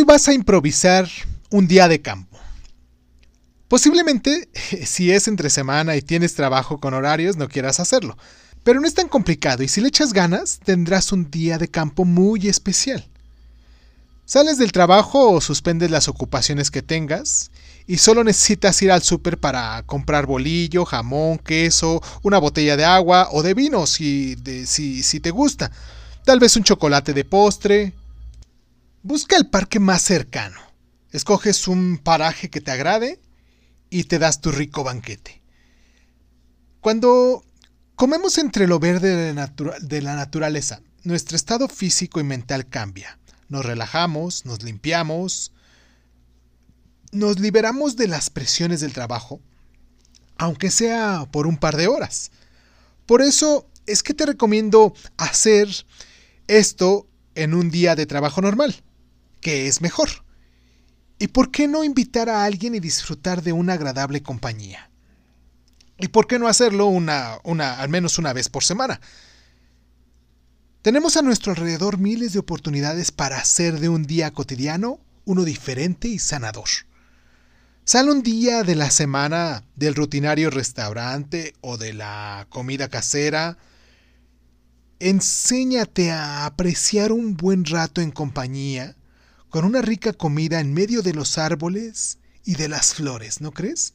Hoy vas a improvisar un día de campo. Posiblemente, si es entre semana y tienes trabajo con horarios, no quieras hacerlo. Pero no es tan complicado y si le echas ganas, tendrás un día de campo muy especial. Sales del trabajo o suspendes las ocupaciones que tengas y solo necesitas ir al súper para comprar bolillo, jamón, queso, una botella de agua o de vino si, si, si te gusta. Tal vez un chocolate de postre. Busca el parque más cercano. Escoges un paraje que te agrade y te das tu rico banquete. Cuando comemos entre lo verde de la naturaleza, nuestro estado físico y mental cambia. Nos relajamos, nos limpiamos, nos liberamos de las presiones del trabajo, aunque sea por un par de horas. Por eso es que te recomiendo hacer esto en un día de trabajo normal, que es mejor. ¿Y por qué no invitar a alguien y disfrutar de una agradable compañía? ¿Y por qué no hacerlo una, una, al menos una vez por semana? Tenemos a nuestro alrededor miles de oportunidades para hacer de un día cotidiano uno diferente y sanador. Sal un día de la semana del rutinario restaurante o de la comida casera. Enséñate a apreciar un buen rato en compañía, con una rica comida en medio de los árboles y de las flores, ¿no crees?